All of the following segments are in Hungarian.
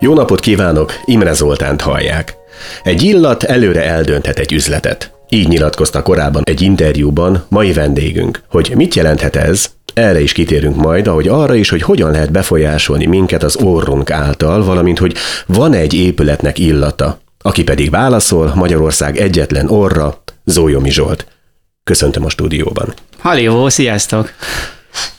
Jó napot kívánok, Imre Zoltánt hallják. Egy illat előre eldönthet egy üzletet. Így nyilatkozta korábban egy interjúban mai vendégünk. Hogy mit jelenthet ez, erre is kitérünk majd, ahogy arra is, hogy hogyan lehet befolyásolni minket az orrunk által, valamint hogy van egy épületnek illata. Aki pedig válaszol, Magyarország egyetlen orra, Zójomi Zsolt. Köszöntöm a stúdióban. Haló, sziasztok!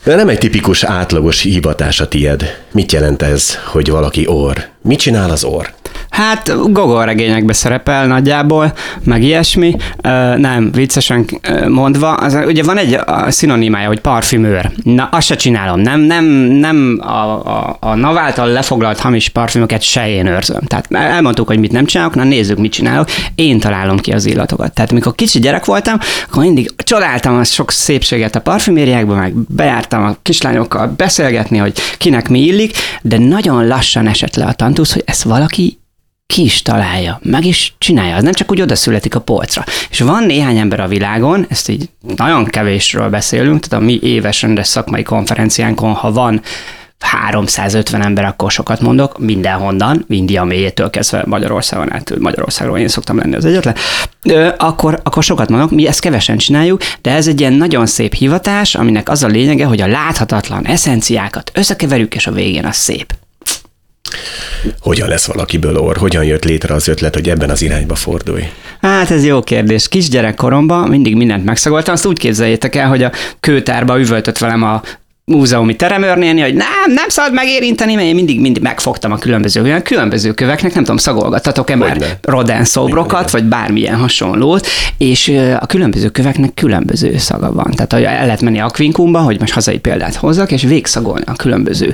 De nem egy tipikus átlagos hivatás a tied. Mit jelent ez, hogy valaki orr? Mit csinál az orr? Hát gogolregényekbe szerepel nagyjából, meg ilyesmi. Ö, nem, viccesen mondva. Az, ugye van egy a szinonimája, hogy parfümőr. Na, azt se csinálom. Nem, nem, nem a, a, a NAV által lefoglalt hamis parfümöket se én őrzöm. Tehát elmondtuk, hogy mit nem csinálok, na nézzük, mit csinálok. Én találom ki az illatokat. Tehát mikor kicsi gyerek voltam, akkor mindig csodáltam a sok szépséget a parfümériákban, meg bejártam a kislányokkal beszélgetni, hogy kinek mi illik, de nagyon lassan esett le a tantusz, hogy ezt valaki ki is találja, meg is csinálja, az nem csak úgy odaszületik a polcra. És van néhány ember a világon, ezt így nagyon kevésről beszélünk, tehát a mi éves rendes szakmai konferenciánkon, ha van 350 ember, akkor sokat mondok, mindenhonnan, India mélyétől kezdve Magyarországon át, Magyarországról én szoktam lenni az egyetlen, akkor, akkor sokat mondok, mi ezt kevesen csináljuk, de ez egy ilyen nagyon szép hivatás, aminek az a lényege, hogy a láthatatlan eszenciákat összekeverjük, és a végén az szép. Hogyan lesz valakiből orr? Hogyan jött létre az ötlet, hogy ebben az irányba fordulj? Hát ez jó kérdés. Kisgyerekkoromban mindig mindent megszagoltam. Azt úgy képzeljétek el, hogy a kőtárba üvöltött velem a múzeumi teremőrnéni, hogy nem, nem szabad megérinteni, mert én mindig, mindig megfogtam a különböző, olyan különböző köveknek, nem tudom, szagolgattatok-e már rodán szobrokat, vagy bármilyen hasonlót, és a különböző köveknek különböző szaga van. Tehát el lehet menni Akvinkumba, hogy most hazai példát hozzak, és végszagolni a különböző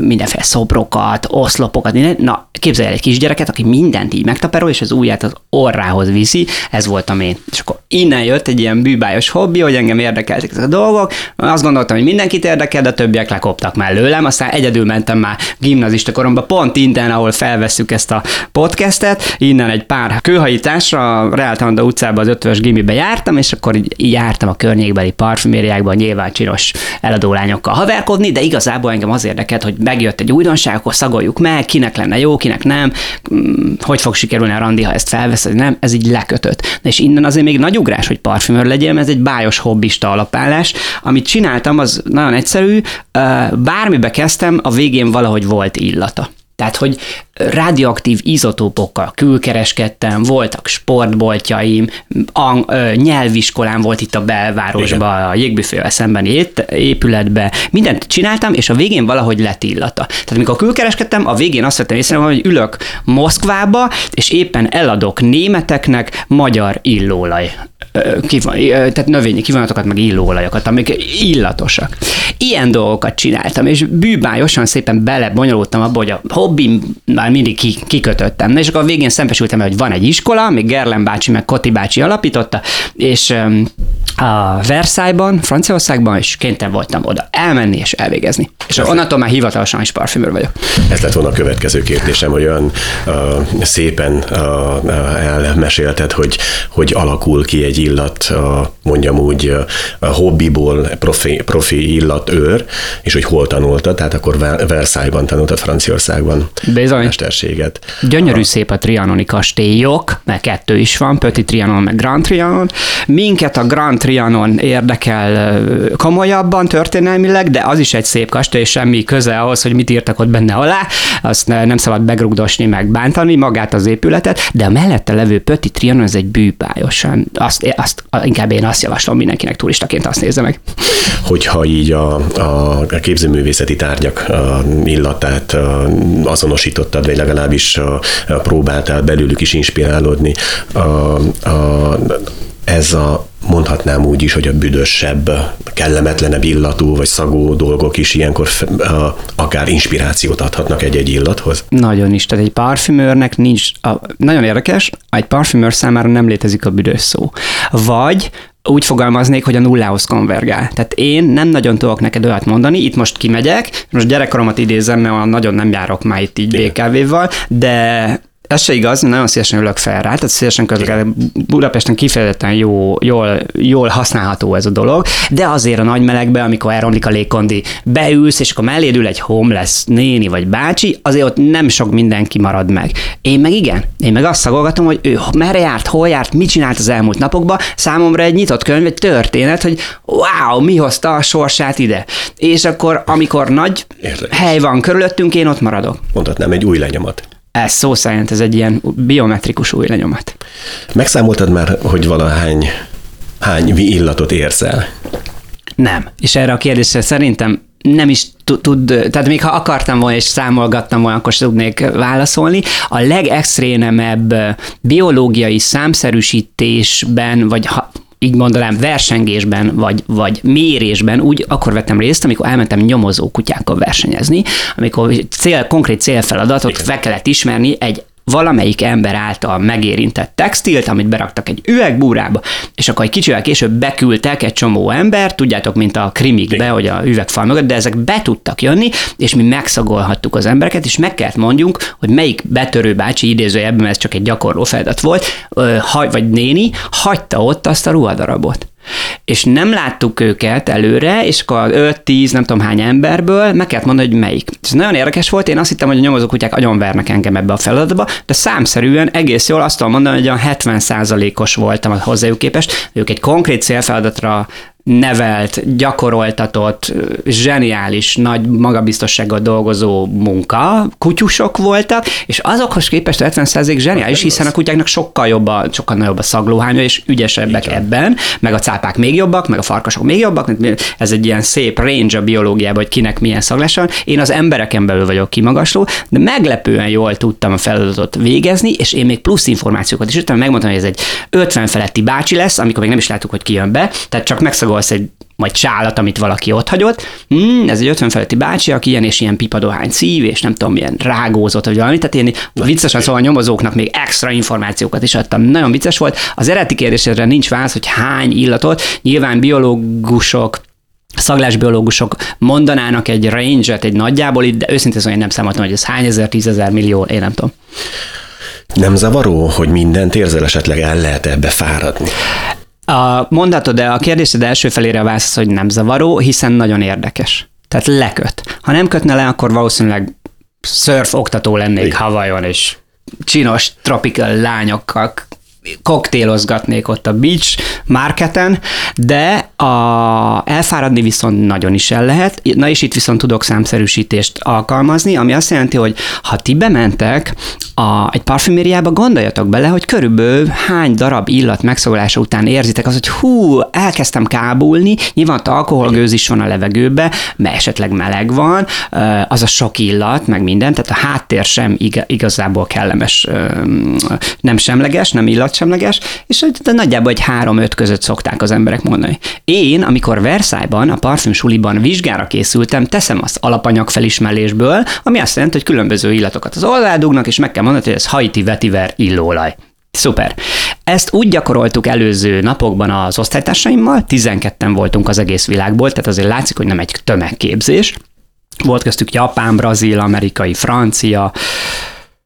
mindenféle szobrokat, oszlopokat, minden. Na, képzelj el egy kisgyereket, aki mindent így megtaperol, és az ujját az orrához viszi, ez voltam én. És akkor innen jött egy ilyen bűbájos hobbi, hogy engem érdekeltek ezek a dolgok, azt gondoltam, hogy mindenki mindenkit érdekel, de többiek lekoptak mellőlem, aztán egyedül mentem már gimnazista koromban, pont innen, ahol felvesszük ezt a podcastet, innen egy pár kőhajításra, a Reál Tanda utcában az ötvös gimibe jártam, és akkor így, jártam a környékbeli parfümériákban, nyilván csinos eladólányokkal haverkodni, de igazából engem az érdekelt, hogy megjött egy újdonság, akkor szagoljuk meg, kinek lenne jó, kinek nem, mm, hogy fog sikerülni a randi, ha ezt felvesz, nem, ez így lekötött. És innen azért még nagy ugrás, hogy parfümőr legyél, mert ez egy bájos hobbista alapállás. Amit csináltam, az nagyon nagyon egyszerű, bármibe kezdtem, a végén valahogy volt illata. Tehát, hogy radioaktív izotópokkal külkereskedtem, voltak sportboltjaim, a, ö, nyelviskolám volt itt a belvárosban, a jégbüfével szembeni épületbe, mindent csináltam, és a végén valahogy lett illata. Tehát amikor külkereskedtem, a végén azt vettem észre, hogy ülök Moszkvába, és éppen eladok németeknek magyar illóolaj kivan, tehát növényi kivonatokat, meg illóolajokat, amik illatosak. Ilyen dolgokat csináltam, és bűbályosan szépen belebonyolultam abba, hogy a hobbim már mindig kikötöttem. És akkor a végén szembesültem, hogy van egy iskola, még Gerlen bácsi, meg Koti bácsi alapította, és a Versailles-ban, Franciaországban, és kénytelen voltam oda elmenni és elvégezni. És Ez onnantól már hivatalosan is parfümőr vagyok. Ez lett volna a következő kérdésem, hogy olyan uh, szépen uh, elmesélted, hogy hogy alakul ki egy illat, uh, mondjam úgy, uh, hobbiból profi, profi illatőr, és hogy hol tanultad, tehát akkor Versailles-ban tanultad Franciaországban Bizony. Mesterséget. Gyönyörű a... szép a trianoni kastélyok, mert kettő is van, Petit Trianon, meg Grand Trianon. Minket a Grand Trianon érdekel komolyabban történelmileg, de az is egy szép kastély, semmi köze ahhoz, hogy mit írtak ott benne alá, azt nem szabad megrugdosni, meg bántani magát az épületet, de a mellette levő Petit Trianon ez egy bűpályosan. Azt, azt, inkább én azt javaslom mindenkinek turistaként azt nézze meg. Hogyha így a, a képzőművészeti tárgyak illatát azonosítottad, vagy legalábbis próbáltál belőlük is inspirálódni, a, a, ez a mondhatnám úgy is, hogy a büdösebb, kellemetlenebb illatú vagy szagú dolgok is ilyenkor akár inspirációt adhatnak egy-egy illathoz? Nagyon is. Tehát egy parfümőrnek nincs, a, nagyon érdekes, egy parfümőr számára nem létezik a büdös szó. Vagy úgy fogalmaznék, hogy a nullához konvergál. Tehát én nem nagyon tudok neked olyat mondani, itt most kimegyek, most gyerekkoromat idézem, mert nagyon nem járok már itt így BKV-val, de ez se igaz, nagyon szívesen ülök fel rá, tehát szívesen közlekedek. Budapesten kifejezetten jó, jól, jól használható ez a dolog, de azért a nagy melegben, amikor elromlik a légkondi, beülsz, és akkor melléd ül egy homeless néni vagy bácsi, azért ott nem sok mindenki marad meg. Én meg igen, én meg azt szagolgatom, hogy ő merre járt, hol járt, mit csinált az elmúlt napokban, számomra egy nyitott könyv, egy történet, hogy wow, mi hozta a sorsát ide. És akkor, amikor nagy Érdekes. hely van körülöttünk, én ott maradok. Mondhatnám egy új lenyomat. Ez szó szerint ez egy ilyen biometrikus új lenyomat. Megszámoltad már, hogy valahány hány illatot érzel? Nem. És erre a kérdésre szerintem nem is tud, tehát még ha akartam volna és számolgattam volna, akkor tudnék válaszolni. A legextrémebb biológiai számszerűsítésben, vagy ha, így mondanám, versengésben, vagy, vagy mérésben úgy akkor vettem részt, amikor elmentem nyomozó kutyákkal versenyezni, amikor cél, konkrét célfeladatot Igen. fel kellett ismerni egy valamelyik ember által megérintett textilt, amit beraktak egy üvegbúrába, és akkor egy kicsivel később beküldtek egy csomó ember, tudjátok, mint a krimikbe, hogy a üvegfal mögött, de ezek be tudtak jönni, és mi megszagolhattuk az embereket, és meg kellett mondjunk, hogy melyik betörő bácsi idézőjebben, mert ez csak egy gyakorló feladat volt, vagy néni, hagyta ott azt a ruhadarabot és nem láttuk őket előre, és akkor 5-10, nem tudom hány emberből meg kellett mondani, hogy melyik. Ez nagyon érdekes volt, én azt hittem, hogy a nyomozókutyák agyonvernek engem ebbe a feladatba, de számszerűen egész jól azt tudom mondani, hogy a 70%-os voltam hozzájuk képest, ők egy konkrét célfeladatra nevelt, gyakoroltatott, zseniális, nagy magabiztossággal dolgozó munka, kutyusok voltak, és azokhoz képest 70% zseniális, hiszen a kutyáknak sokkal jobb a, sokkal nagyobb a szaglóhánya, és ügyesebbek Igen. ebben, meg a cápák még jobbak, meg a farkasok még jobbak, ez egy ilyen szép range a biológiában, hogy kinek milyen szaglása van. Én az embereken belül vagyok kimagasló, de meglepően jól tudtam a feladatot végezni, és én még plusz információkat is jöttem, megmondtam, hogy ez egy 50 feletti bácsi lesz, amikor még nem is láttuk, hogy ki jön be, tehát csak megszagol megszagolsz egy majd csálat, amit valaki ott hagyott. Hmm, ez egy 50 feletti bácsi, aki ilyen és ilyen pipadohány szív, és nem tudom, milyen rágózott, vagy valami. Tehát én viccesen szóval a nyomozóknak még extra információkat is adtam. Nagyon vicces volt. Az eredeti kérdésre nincs válasz, hogy hány illatot. Nyilván biológusok szaglásbiológusok mondanának egy range-et, egy nagyjából, de őszintén szóval én nem számoltam, hogy ez hány ezer, tízezer millió, én nem tudom. Nem zavaró, hogy mindent érzel esetleg el lehet ebbe fáradni? A mondatod, de a kérdésed első felére válsz, hogy nem zavaró, hiszen nagyon érdekes. Tehát leköt. Ha nem kötne le, akkor valószínűleg surf oktató lennék Havajon, és csinos tropical lányokkal koktélozgatnék ott a beach marketen, de a elfáradni viszont nagyon is el lehet. Na és itt viszont tudok számszerűsítést alkalmazni, ami azt jelenti, hogy ha ti bementek a, egy parfümériába, gondoljatok bele, hogy körülbelül hány darab illat megszólása után érzitek az, hogy hú, elkezdtem kábulni, nyilván alkoholgőz is van a levegőbe, mert esetleg meleg van, az a sok illat, meg minden, tehát a háttér sem igazából kellemes, nem semleges, nem illat illatsemleges, és de nagyjából egy három-öt között szokták az emberek mondani. Én, amikor Versailles-ban, a parfüm suliban vizsgára készültem, teszem azt alapanyag felismerésből, ami azt jelenti, hogy különböző illatokat az oldaldugnak, és meg kell mondani, hogy ez Haiti vetiver illóolaj. Szuper. Ezt úgy gyakoroltuk előző napokban az osztálytársaimmal, 12-en voltunk az egész világból, tehát azért látszik, hogy nem egy tömegképzés. Volt köztük japán, brazil, amerikai, francia,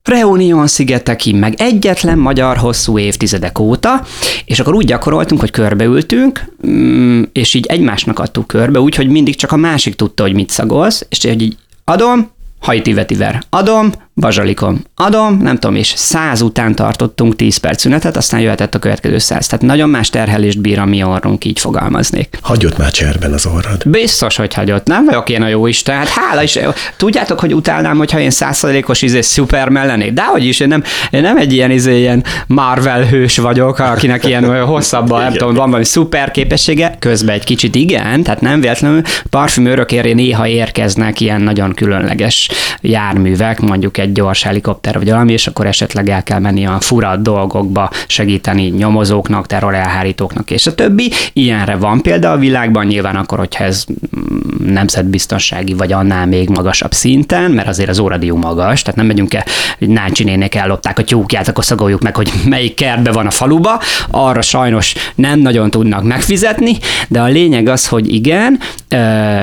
Reunion szigeteki, meg egyetlen magyar hosszú évtizedek óta, és akkor úgy gyakoroltunk, hogy körbeültünk, mm, és így egymásnak adtuk körbe, úgyhogy mindig csak a másik tudta, hogy mit szagolsz, és így adom, hajti vetiver, adom, bazsalikom adom, nem tudom, és száz után tartottunk 10 perc szünetet, aztán jöhetett a következő száz. Tehát nagyon más terhelést bír a mi orrunk, így fogalmaznék. Hagyott már cserben az orrad. Biztos, hogy hagyott. Nem vagyok én a jó Isten. Hát hála is. Tudjátok, hogy utálnám, hogyha én százszerzelékos izé Superman lennék. De hogy is, én nem, én nem egy ilyen izé, ilyen Marvel hős vagyok, akinek ilyen hosszabb, nem tudom, van valami szuper képessége, közben egy kicsit igen, tehát nem véletlenül parfümőrökért néha érkeznek ilyen nagyon különleges járművek, mondjuk egy gyors helikopter vagy valami, és akkor esetleg el kell menni a fura dolgokba segíteni nyomozóknak, terrorelhárítóknak és a többi. Ilyenre van példa a világban, nyilván akkor, hogyha ez mm, nemzetbiztonsági vagy annál még magasabb szinten, mert azért az óradiú magas, tehát nem megyünk el, hogy Náncsi nének ellopták a tyúkját, akkor szagoljuk meg, hogy melyik kertbe van a faluba, arra sajnos nem nagyon tudnak megfizetni, de a lényeg az, hogy igen,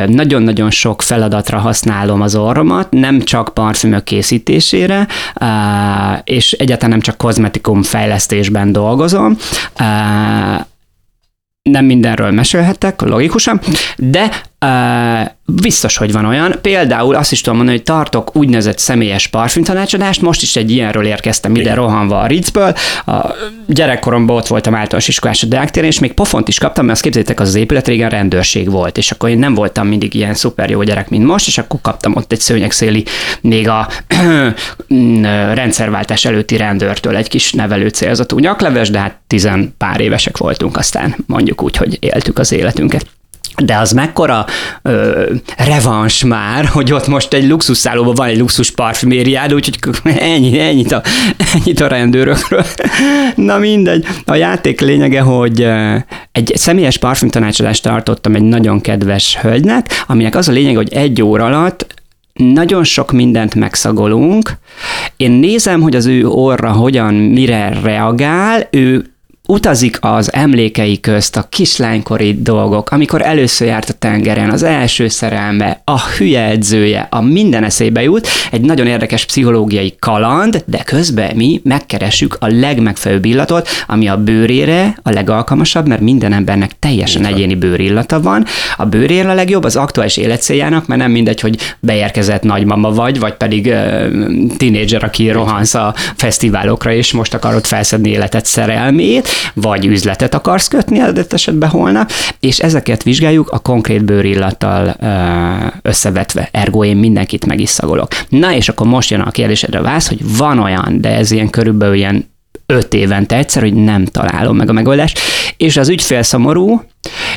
nagyon-nagyon sok feladatra használom az orromat, nem csak parfümök készítésére, és egyáltalán nem csak kozmetikum fejlesztésben dolgozom, nem mindenről mesélhetek, logikusan, de biztos, hogy van olyan. Például azt is tudom mondani, hogy tartok úgynevezett személyes parfümtanácsadást, most is egy ilyenről érkeztem ide rohanva a Ritzből. A gyerekkoromban ott voltam általános iskolás a Deák és még pofont is kaptam, mert azt képzeljétek, az, az épület régen rendőrség volt, és akkor én nem voltam mindig ilyen szuper jó gyerek, mint most, és akkor kaptam ott egy szőnyegszéli, még a rendszerváltás előtti rendőrtől egy kis nevelő célzatú nyakleves, de hát tizen pár évesek voltunk, aztán mondjuk úgy, hogy éltük az életünket. De az mekkora ö, revans már, hogy ott most egy luxusszállóban van egy luxus parfümériád, úgyhogy ennyi, ennyit, a, ennyit a rendőrökről. Na mindegy. A játék lényege, hogy egy személyes parfümtanácsadást tartottam egy nagyon kedves hölgynek, aminek az a lényeg, hogy egy óra alatt nagyon sok mindent megszagolunk. Én nézem, hogy az ő orra hogyan, mire reagál, ő utazik az emlékei közt a kislánykori dolgok, amikor először járt a tengeren, az első szerelme, a hülye edzője, a minden eszébe jut, egy nagyon érdekes pszichológiai kaland, de közben mi megkeressük a legmegfelelőbb illatot, ami a bőrére a legalkalmasabb, mert minden embernek teljesen egyéni bőrillata van. A bőrére a legjobb az aktuális életcéljának, mert nem mindegy, hogy beérkezett nagymama vagy, vagy pedig uh, tinédzser, aki rohansz a fesztiválokra, és most akarod felszedni életet szerelmét, vagy üzletet akarsz kötni adott esetben holnap, és ezeket vizsgáljuk a konkrét bőrillattal összevetve. Ergo én mindenkit meg is szagolok. Na és akkor most jön a kérdésedre válasz, hogy van olyan, de ez ilyen körülbelül ilyen öt évente egyszer, hogy nem találom meg a megoldást, és az ügyfél szomorú,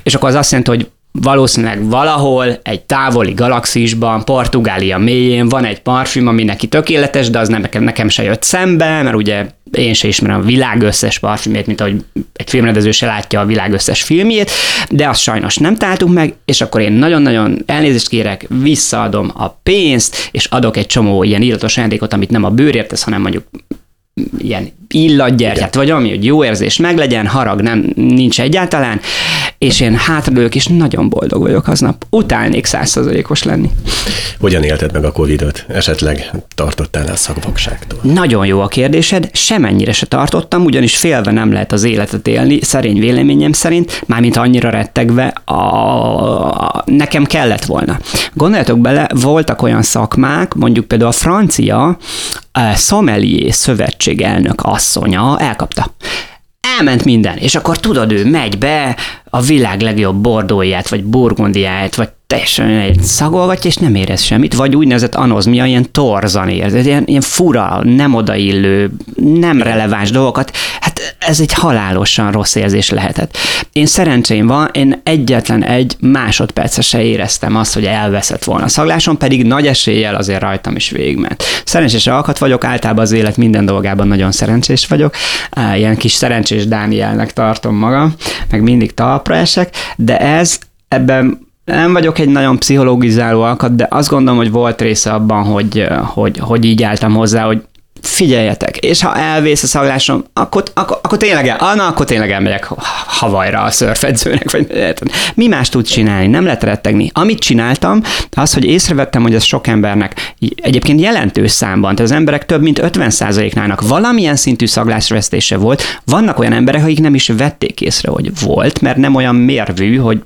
és akkor az azt jelenti, hogy valószínűleg valahol egy távoli galaxisban, Portugália mélyén van egy parfüm, ami neki tökéletes, de az nem, nekem, se jött szembe, mert ugye én se ismerem a világ összes parfümét, mint ahogy egy filmrendező se látja a világ összes filmjét, de azt sajnos nem találtunk meg, és akkor én nagyon-nagyon elnézést kérek, visszaadom a pénzt, és adok egy csomó ilyen illatos ajándékot, amit nem a bőrért tesz, hanem mondjuk ilyen illatgyertyát, vagy ami, hogy jó érzés meglegyen, harag nem nincs egyáltalán, és én hátradőlök, és nagyon boldog vagyok aznap. Utálnék százszerzalékos lenni. Hogyan élted meg a Covid-ot? Esetleg tartottál a szakvakságtól? Nagyon jó a kérdésed, semennyire se tartottam, ugyanis félve nem lehet az életet élni, szerény véleményem szerint, mármint annyira rettegve, a, a, nekem kellett volna. Gondoljatok bele, voltak olyan szakmák, mondjuk például a francia a Sommelier szövetség elnök asszonya. Elkapta. Elment minden, és akkor tudod, ő megy be a világ legjobb bordóját, vagy burgundiáját, vagy teljesen egy szagolgatja, és nem érez semmit, vagy úgynevezett anozmia, ilyen torzan érz, ilyen, ilyen fura, nem odaillő, nem releváns dolgokat, hát ez egy halálosan rossz érzés lehetett. Én szerencsém van, én egyetlen egy másodperce se éreztem azt, hogy elveszett volna a szaglásom, pedig nagy eséllyel azért rajtam is végigment. Szerencsés alkat vagyok, általában az élet minden dolgában nagyon szerencsés vagyok, ilyen kis szerencsés Dánielnek tartom magam, meg mindig talpra esek, de ez ebben nem vagyok egy nagyon pszichológizáló alkat, de azt gondolom, hogy volt része abban, hogy, hogy, hogy így álltam hozzá, hogy figyeljetek, és ha elvész a szaglásom, akkor, akkor, akkor tényleg, el, na, akkor tényleg elmegyek Havajra a szörfedzőnek, vagy mi más tud csinálni, nem lehet rettegni. Amit csináltam, az, hogy észrevettem, hogy ez sok embernek egyébként jelentős számban, tehát az emberek több mint 50%-nának valamilyen szintű szaglásvesztése volt, vannak olyan emberek, akik nem is vették észre, hogy volt, mert nem olyan mérvű, hogy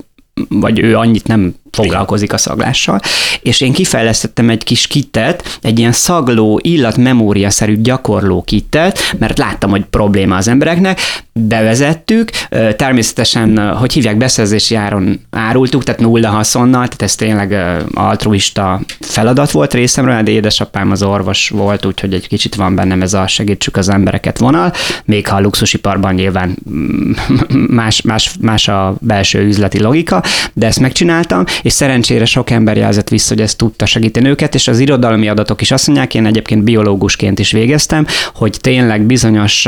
vagy ő annyit nem foglalkozik a szaglással, és én kifejlesztettem egy kis kittet, egy ilyen szagló, illatmemória-szerű gyakorló kittet, mert láttam, hogy probléma az embereknek, bevezettük, természetesen, hogy hívják, beszerzési áron árultuk, tehát nulla haszonnal, tehát ez tényleg altruista feladat volt részemről, de édesapám az orvos volt, úgyhogy egy kicsit van bennem ez a segítsük az embereket vonal, még ha a luxusiparban nyilván mm, más, más, más a belső üzleti logika, de ezt megcsináltam, és szerencsére sok ember jelzett vissza, hogy ez tudta segíteni őket, és az irodalmi adatok is azt mondják, én egyébként biológusként is végeztem, hogy tényleg bizonyos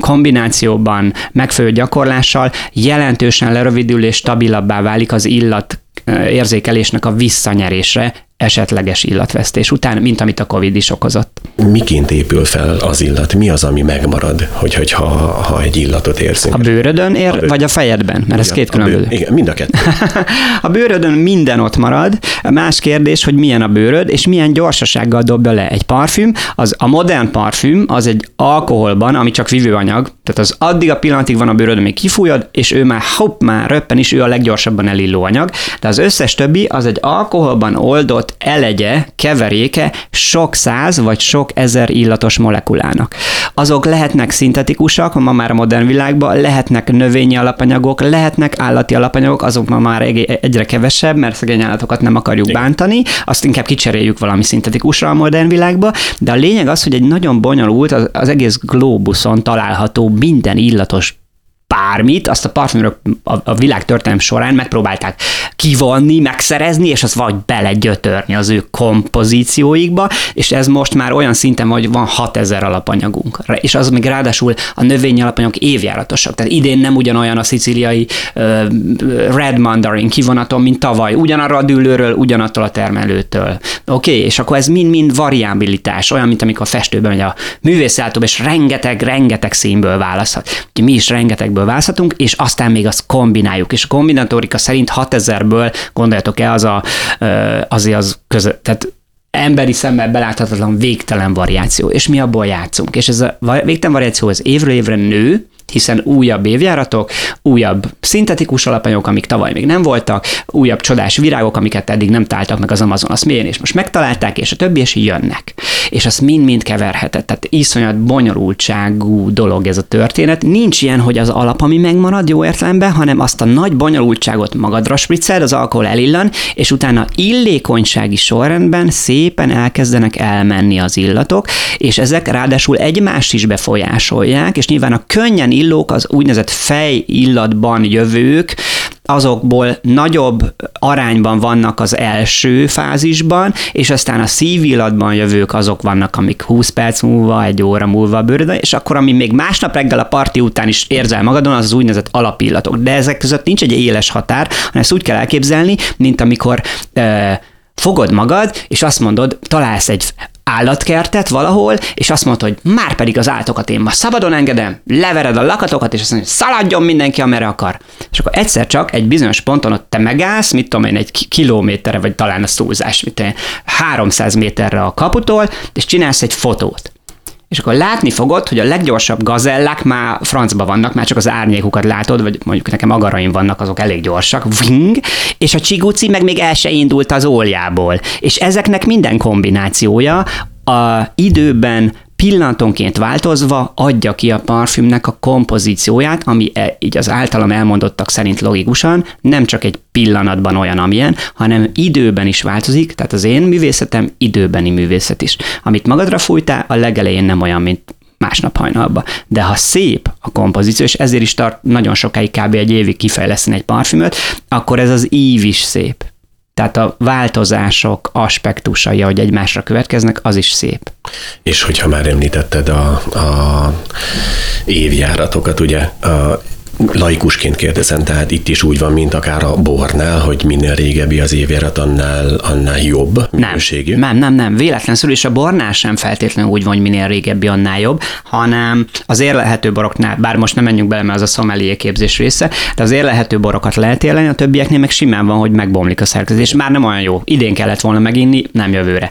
kombinációban, megfelelő gyakorlással jelentősen lerövidül és stabilabbá válik az illat érzékelésnek a visszanyerésre esetleges illatvesztés után, mint amit a Covid is okozott. Miként épül fel az illat? Mi az, ami megmarad, hogy, hogy ha, egy illatot érzünk? A bőrödön ér, a bőr... vagy a fejedben? Mert ez két különböző. Igen, mind a kettő. a bőrödön minden ott marad. Más kérdés, hogy milyen a bőröd, és milyen gyorsasággal dobja le egy parfüm. Az a modern parfüm az egy alkoholban, ami csak vívőanyag, tehát az addig a pillanatig van a bőröd, még kifújod, és ő már hopp, már röppen is, ő a leggyorsabban elilló anyag, de az összes többi az egy alkoholban oldott elegye, keveréke sok száz vagy sok ezer illatos molekulának. Azok lehetnek szintetikusak, ma már a modern világban, lehetnek növényi alapanyagok, lehetnek állati alapanyagok, azok ma már egyre kevesebb, mert szegény állatokat nem akarjuk bántani, azt inkább kicseréljük valami szintetikusra a modern világba, de a lényeg az, hogy egy nagyon bonyolult, az, az egész globuson található minden illatos bármit, azt a parfümörök a, a világ történelem során megpróbálták kivonni, megszerezni, és azt vagy belegyötörni az ő kompozícióikba, és ez most már olyan szinten, hogy van 6000 alapanyagunk. És az még ráadásul a növényi alapanyagok évjáratosak. Tehát idén nem ugyanolyan a szicíliai uh, Red Mandarin kivonaton, mint tavaly. Ugyanarra a dűlőről, ugyanattól a termelőtől. Oké, okay, és akkor ez mind-mind variabilitás, olyan, mint amikor a festőben megy a művészától, és rengeteg, rengeteg színből választhat. Mi is rengetegből választhatunk, és aztán még azt kombináljuk. És a kombinatorika szerint 6000-ből, gondoljatok el, az a, azért az között, tehát emberi szemmel beláthatatlan végtelen variáció, és mi abból játszunk. És ez a végtelen variáció az évről évre nő, hiszen újabb évjáratok, újabb szintetikus alapanyagok, amik tavaly még nem voltak, újabb csodás virágok, amiket eddig nem találtak meg az Amazon, azt miért és most megtalálták, és a többi, és jönnek. És azt mind-mind keverhetett. Tehát iszonyat bonyolultságú dolog ez a történet. Nincs ilyen, hogy az alap, ami megmarad jó értelemben, hanem azt a nagy bonyolultságot magadra spriccel, az alkohol elillan, és utána illékonysági sorrendben szépen elkezdenek elmenni az illatok, és ezek ráadásul egymást is befolyásolják, és nyilván a könnyen illók, az úgynevezett fejillatban jövők, azokból nagyobb arányban vannak az első fázisban, és aztán a szívillatban jövők azok vannak, amik 20 perc múlva, egy óra múlva a bőrödön, és akkor, ami még másnap reggel a parti után is érzel magadon, az az úgynevezett alapillatok. De ezek között nincs egy éles határ, hanem ezt úgy kell elképzelni, mint amikor uh, fogod magad, és azt mondod, találsz egy állatkertet valahol, és azt mondta, hogy már pedig az állatokat én ma szabadon engedem, levered a lakatokat, és azt mondja, szaladjon mindenki, amerre akar. És akkor egyszer csak egy bizonyos ponton ott te megállsz, mit tudom én, egy kilométerre, vagy talán a szúzás, mit tudom 300 méterre a kaputól, és csinálsz egy fotót és akkor látni fogod, hogy a leggyorsabb gazellák már francba vannak, már csak az árnyékukat látod, vagy mondjuk nekem agaraim vannak, azok elég gyorsak, ving, és a csiguci meg még el se indult az óljából. És ezeknek minden kombinációja a időben pillanatonként változva adja ki a parfümnek a kompozícióját, ami e, így az általam elmondottak szerint logikusan nem csak egy pillanatban olyan, amilyen, hanem időben is változik, tehát az én művészetem időbeni művészet is. Amit magadra fújtál, a legelején nem olyan, mint másnap hajnalba. De ha szép a kompozíció, és ezért is tart nagyon sokáig, kb. egy évig kifejleszteni egy parfümöt, akkor ez az ív is szép. Tehát a változások aspektusai, ahogy egymásra következnek, az is szép. És hogyha már említetted a, a évjáratokat, ugye a laikusként kérdezem, tehát itt is úgy van, mint akár a bornál, hogy minél régebbi az évjárat, annál, annál jobb minőségű. Nem, nem, nem, nem. véletlenül, és a bornál sem feltétlenül úgy van, hogy minél régebbi, annál jobb, hanem az érlehető boroknál, bár most nem menjünk bele, mert az a szomelié képzés része, de az érlehető borokat lehet élni, a többieknél meg simán van, hogy megbomlik a szerkezés. Már nem olyan jó. Idén kellett volna meginni, nem jövőre.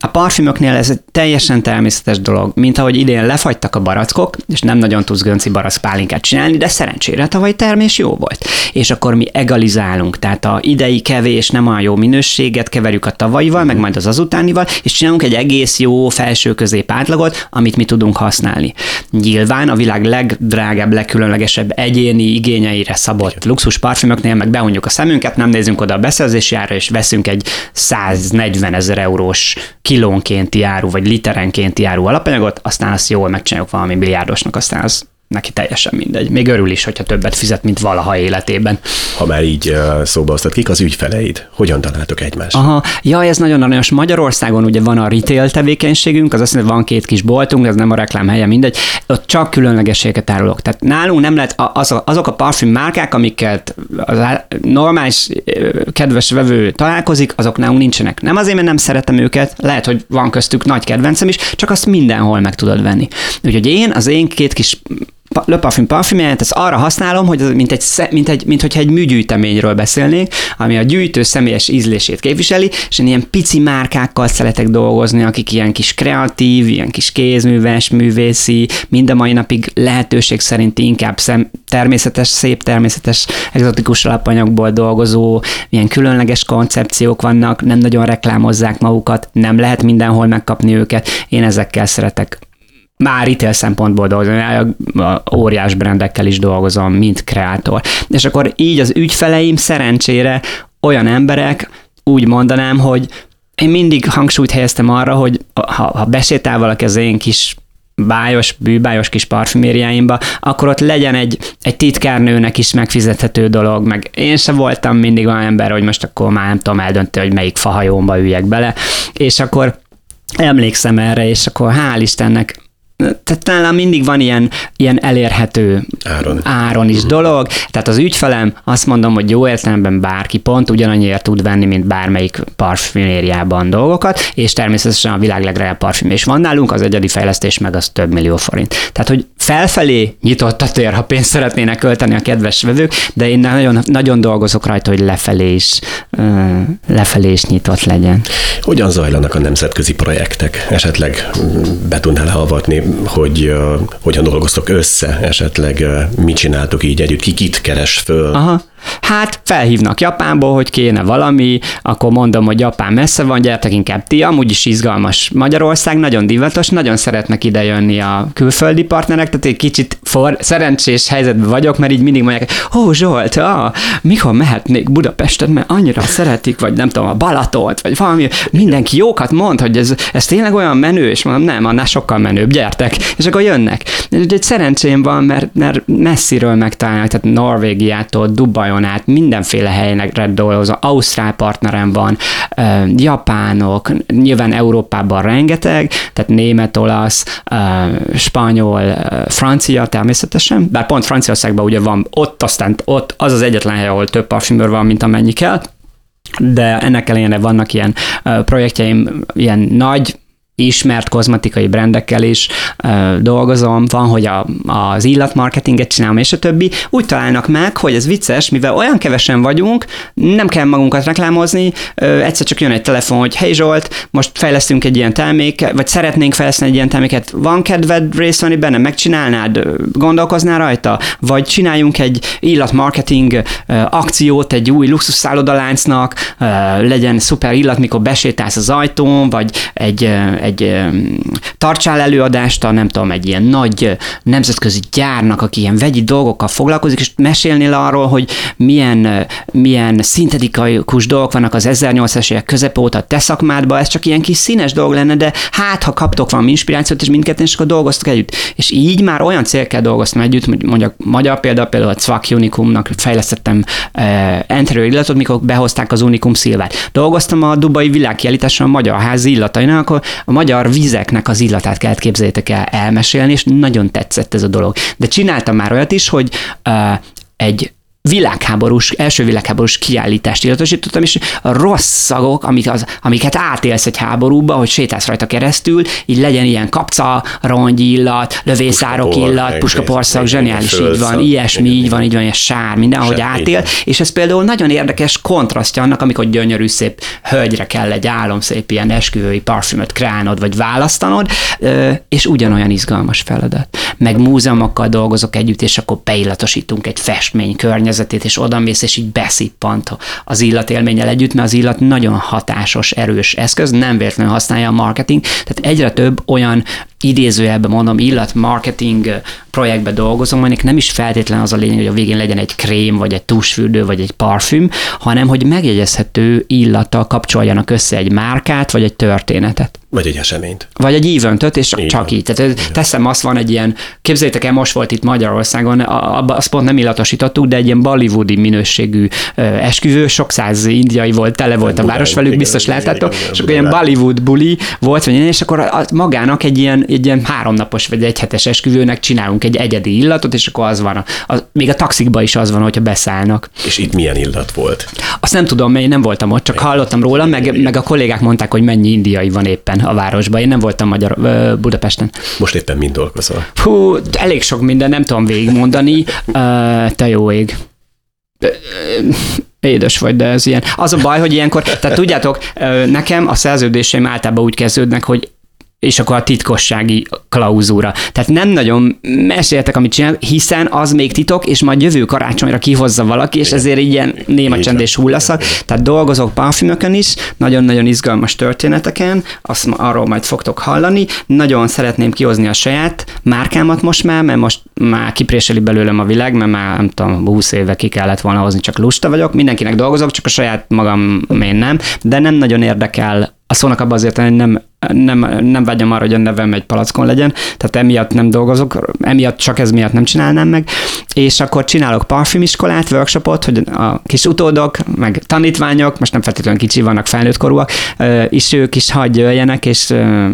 A parfümöknél ez egy teljesen természetes dolog, mint ahogy idén lefagytak a barackok, és nem nagyon tudsz gönci barack pálinkát csinálni, de szerencsére tavaly termés jó volt. És akkor mi egalizálunk, tehát a idei kevés, nem olyan jó minőséget keverjük a tavalyival, meg majd az azutánival, és csinálunk egy egész jó felső-közép átlagot, amit mi tudunk használni. Nyilván a világ legdrágább, legkülönlegesebb egyéni igényeire szabott luxus parfümöknél meg behunjuk a szemünket, nem nézünk oda a beszerzési ára, és veszünk egy 140 ezer eurós kilónkénti áru, vagy literenkénti áru alapanyagot, aztán azt jól megcsináljuk valami milliárdosnak, aztán az neki teljesen mindegy. Még örül is, hogyha többet fizet, mint valaha életében. Ha már így szóba hoztad, kik az ügyfeleid? Hogyan találtok egymást? Aha, ja, ez nagyon aranyos. Magyarországon ugye van a retail tevékenységünk, az azt mondja, van két kis boltunk, ez nem a reklám helye, mindegy. Ott csak különlegességet árulok. Tehát nálunk nem lehet az, azok a parfüm márkák, amiket az normális kedves vevő találkozik, azok nálunk nincsenek. Nem azért, mert nem szeretem őket, lehet, hogy van köztük nagy kedvencem is, csak azt mindenhol meg tudod venni. Úgyhogy én, az én két kis Le Parfum parfümját, ezt arra használom, hogy mint, egy, mint, egy, mint hogyha egy műgyűjteményről beszélnék, ami a gyűjtő személyes ízlését képviseli, és én ilyen pici márkákkal szeretek dolgozni, akik ilyen kis kreatív, ilyen kis kézműves, művészi, mind a mai napig lehetőség szerint inkább szem, természetes, szép természetes, egzotikus alapanyagból dolgozó, ilyen különleges koncepciók vannak, nem nagyon reklámozzák magukat, nem lehet mindenhol megkapni őket. Én ezekkel szeretek már retail szempontból dolgozom, óriás brendekkel is dolgozom, mint kreátor. És akkor így az ügyfeleim szerencsére olyan emberek, úgy mondanám, hogy én mindig hangsúlyt helyeztem arra, hogy ha, ha besétál valaki az én kis bájos, bűbájos kis parfümériáimba, akkor ott legyen egy, egy titkárnőnek is megfizethető dolog, meg én se voltam mindig olyan ember, hogy most akkor már nem tudom eldönti, hogy melyik fahajómba üljek bele, és akkor emlékszem erre, és akkor hál' Istennek tehát nálam mindig van ilyen, ilyen elérhető áron. áron is dolog, tehát az ügyfelem azt mondom, hogy jó értelemben bárki pont ugyanannyiért tud venni, mint bármelyik parfümériában dolgokat, és természetesen a világ legreább parfüm is van nálunk, az egyedi fejlesztés meg az több millió forint. Tehát, hogy felfelé nyitott a tér, ha pénzt szeretnének költeni a kedves vevők, de én nagyon, nagyon dolgozok rajta, hogy lefelé is, lefelé is nyitott legyen. Hogyan zajlanak a nemzetközi projektek? Esetleg be tudnál avatni hogy uh, hogyan dolgoztok össze, esetleg uh, mit csináltok így együtt, ki kit keres föl. Aha. Hát felhívnak Japánból, hogy kéne valami, akkor mondom, hogy Japán messze van, gyertek inkább ti, amúgy is izgalmas Magyarország, nagyon divatos, nagyon szeretnek ide jönni a külföldi partnerek, tehát egy kicsit for, szerencsés helyzetben vagyok, mert így mindig mondják, ó Zsolt, ah, mikor mehetnék Budapestet, mert annyira szeretik, vagy nem tudom, a Balatolt, vagy valami, mindenki jókat mond, hogy ez, ez tényleg olyan menő, és mondom, nem, annál sokkal menőbb, gyertek, és akkor jönnek. Egy szerencsém van, mert, mert messziről megtalálnak, tehát Norvégiától, Dubaj Hawaii-on át mindenféle helyekre dolgozom, Ausztrál partnerem van, japánok, nyilván Európában rengeteg, tehát német, olasz, spanyol, francia természetesen, bár pont Franciaországban ugye van, ott aztán ott az az egyetlen hely, ahol több parfümőr van, mint amennyi kell, de ennek ellenére vannak ilyen projektjeim, ilyen nagy ismert kozmetikai brendekkel is ö, dolgozom, van, hogy a, az illatmarketinget csinálom, és a többi. Úgy találnak meg, hogy ez vicces, mivel olyan kevesen vagyunk, nem kell magunkat reklámozni, ö, egyszer csak jön egy telefon, hogy hey Zsolt, most fejlesztünk egy ilyen terméket, vagy szeretnénk fejleszteni egy ilyen terméket, van kedved részt venni benne, megcsinálnád, gondolkoznál rajta, vagy csináljunk egy illatmarketing akciót egy új luxusszállodaláncnak, legyen szuper illat, mikor besétálsz az ajtón, vagy egy egy tartsál előadást a nem tudom, egy ilyen nagy nemzetközi gyárnak, aki ilyen vegyi dolgokkal foglalkozik, és mesélnél arról, hogy milyen, milyen szintetikus dolgok vannak az 1800-es évek közepe óta a te szakmádban, ez csak ilyen kis színes dolog lenne, de hát, ha kaptok valami inspirációt, és mindketten, és akkor dolgoztok együtt. És így már olyan célkel dolgoztam együtt, mondjuk magyar példa, például a Cvak Unicumnak fejlesztettem uh, illatot, mikor behozták az Unicum szilvát. Dolgoztam a Dubai világkiállításon a magyar házi illatainál, akkor a magyar vizeknek az illatát kellett képzeljétek el elmesélni, és nagyon tetszett ez a dolog. De csináltam már olyat is, hogy uh, egy világháborús, első világháborús kiállítást illatosítottam, és a rossz szagok, amik az, amiket átélsz egy háborúba, hogy sétálsz rajta keresztül, így legyen ilyen kapca, illat, lövészárok illat, puskaporszak, zseniális, így van, ilyesmi, így van, így van, ilyen sár, minden, ahogy átél, és ez például nagyon érdekes kontrasztja annak, amikor gyönyörű szép hölgyre kell egy álomszép ilyen esküvői parfümöt kránod, vagy választanod, és ugyanolyan izgalmas feladat. Meg múzeumokkal dolgozok együtt, és akkor beillatosítunk egy festmény környezet, környezetét, és odamész, és így beszippant az illatélménnyel együtt, mert az illat nagyon hatásos, erős eszköz, nem véletlenül használja a marketing, tehát egyre több olyan idézőjelben mondom, illat marketing projektbe dolgozom, aminek nem is feltétlen az a lényeg, hogy a végén legyen egy krém, vagy egy tusfürdő, vagy egy parfüm, hanem hogy megjegyezhető illattal kapcsoljanak össze egy márkát, vagy egy történetet. Vagy egy eseményt. Vagy egy eventet, és így csak van. így. Tehát teszem, azt van egy ilyen, képzeljétek el, most volt itt Magyarországon, azt pont nem illatosítottuk, de egy ilyen bollywoodi minőségű esküvő, sok száz indiai volt, tele volt a város velük, biztos láttátok, és akkor ilyen Bollywood buli volt, és akkor magának egy ilyen, egy ilyen háromnapos vagy egy hetes esküvőnek csinálunk egy egyedi illatot, és akkor az van, a, a, még a taxikba is az van, hogyha beszállnak. És itt milyen illat volt? Azt nem tudom, mert én nem voltam ott, csak hallottam róla, meg, meg a kollégák mondták, hogy mennyi indiai van éppen a városban. Én nem voltam Magyar, Budapesten. Most éppen mind dolgozol? Hú, elég sok minden, nem tudom végigmondani. te jó ég édes vagy, de ez ilyen. Az a baj, hogy ilyenkor, tehát tudjátok, nekem a szerződéseim általában úgy kezdődnek, hogy és akkor a titkossági klauzúra. Tehát nem nagyon meséltek, amit csinál, hiszen az még titok, és majd jövő karácsonyra kihozza valaki, és ezért ilyen néma csend és hullaszak. Tehát dolgozok parfümökön is, nagyon-nagyon izgalmas történeteken, azt arról majd fogtok hallani. Nagyon szeretném kihozni a saját márkámat most már, mert most már kipréseli belőlem a világ, mert már nem tudom, 20 éve ki kellett volna hozni, csak lusta vagyok. Mindenkinek dolgozok, csak a saját magam én nem, de nem nagyon érdekel a szónak abban azért, hogy nem, nem, nem vágyom arra, hogy a nevem egy palackon legyen, tehát emiatt nem dolgozok, emiatt csak ez miatt nem csinálnám meg, és akkor csinálok parfümiskolát, workshopot, hogy a kis utódok, meg tanítványok, most nem feltétlenül kicsi vannak felnőtt korúak, és ők is hagy jöjjenek, és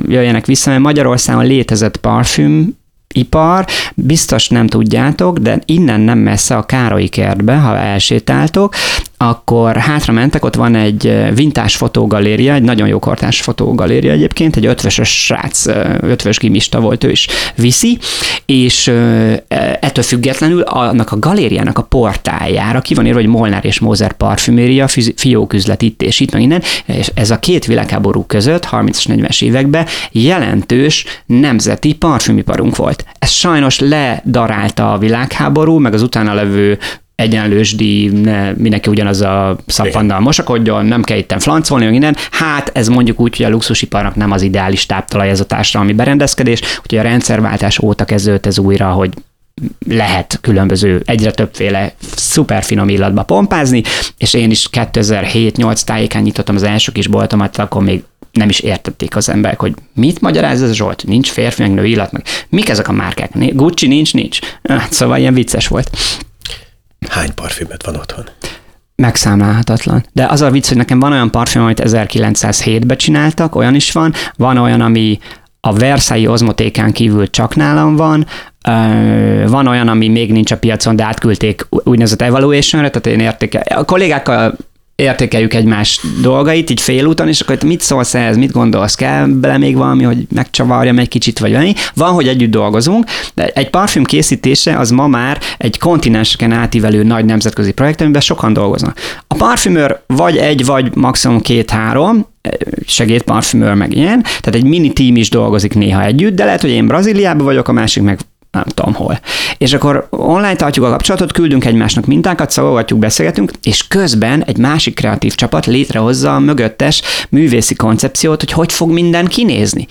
jöjjenek vissza, mert Magyarországon létezett parfüm ipar, biztos nem tudjátok, de innen nem messze a Károly kertbe, ha elsétáltok, akkor hátra mentek, ott van egy vintás fotógaléria, egy nagyon jó kortás fotógaléria egyébként, egy ötvösös srác, ötvös gimista volt ő is viszi, és ettől függetlenül annak a galériának a portájára ki van írva, hogy Molnár és Mózer parfüméria, fióküzlet itt és itt, meg innen, és ez a két világháború között, 30-as, 40-es években jelentős nemzeti parfümiparunk volt. Ez sajnos ledarálta a világháború, meg az utána levő egyenlősdi, ne, mindenki ugyanaz a szappannal mosakodjon, nem kell itten flancolni, innen. Hát ez mondjuk úgy, hogy a luxusiparnak nem az ideális táptalaj ez a társadalmi berendezkedés, úgyhogy a rendszerváltás óta kezdődött ez újra, hogy lehet különböző, egyre többféle szuper finom illatba pompázni, és én is 2007-8 tájékán nyitottam az első kis boltomat, akkor még nem is értették az emberek, hogy mit magyaráz ez Zsolt, nincs férfi, meg nő illat, meg mik ezek a márkák, Gucci nincs, nincs. Hát, szóval ilyen vicces volt. Hány parfümöt van otthon? megszámlálhatatlan. De az a vicc, hogy nekem van olyan parfüm, amit 1907-ben csináltak, olyan is van, van olyan, ami a Versailles ozmotékán kívül csak nálam van, van olyan, ami még nincs a piacon, de átküldték úgynevezett evaluation-re, tehát én értékel. A kollégákkal értékeljük egymás dolgait, így félúton, és akkor mit szólsz ehhez, mit gondolsz, kell bele még valami, hogy megcsavarjam egy kicsit, vagy valami. Van, hogy együtt dolgozunk, de egy parfüm készítése az ma már egy kontinenseken átívelő nagy nemzetközi projekt, amiben sokan dolgoznak. A parfümőr vagy egy, vagy maximum két-három, segédparfümőr, meg ilyen, tehát egy mini tím is dolgozik néha együtt, de lehet, hogy én Brazíliában vagyok, a másik meg nem tudom hol. És akkor online tartjuk a kapcsolatot, küldünk egymásnak mintákat, szavagatjuk, beszélgetünk, és közben egy másik kreatív csapat létrehozza a mögöttes művészi koncepciót, hogy hogy fog minden kinézni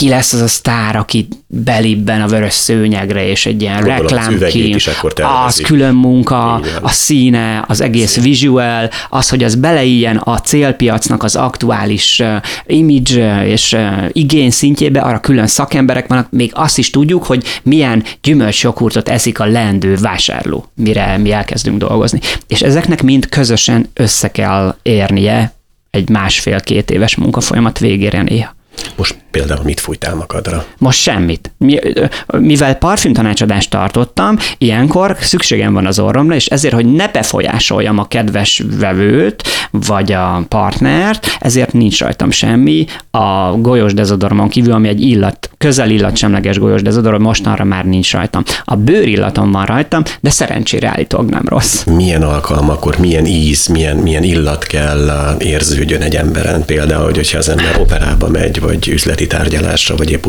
ki lesz az a sztár, aki belibben a vörös szőnyegre, és egy ilyen reklámkém, az külön munka, a színe, az egész Szín. visual, az, hogy az beleiljen a célpiacnak az aktuális uh, image uh, és uh, igény szintjébe, arra külön szakemberek vannak, még azt is tudjuk, hogy milyen gyümölcsjoghurtot eszik a leendő vásárló, mire mi elkezdünk dolgozni. És ezeknek mind közösen össze kell érnie egy másfél-két éves munkafolyamat végére néha. Most például mit fújtál magadra? Most semmit. Mivel parfümtanácsadást tartottam, ilyenkor szükségem van az orromra, és ezért, hogy ne befolyásoljam a kedves vevőt, vagy a partnert, ezért nincs rajtam semmi. A golyós dezodoromon kívül, ami egy illat, közel illatsemleges golyós dezodorom, mostanra már nincs rajtam. A bőrillatom van rajtam, de szerencsére állítólag nem rossz. Milyen alkalmakor, milyen íz, milyen, milyen illat kell érződjön egy emberen? Például, hogyha az ember operába megy, vagy üzleti tárgyalásra, vagy épp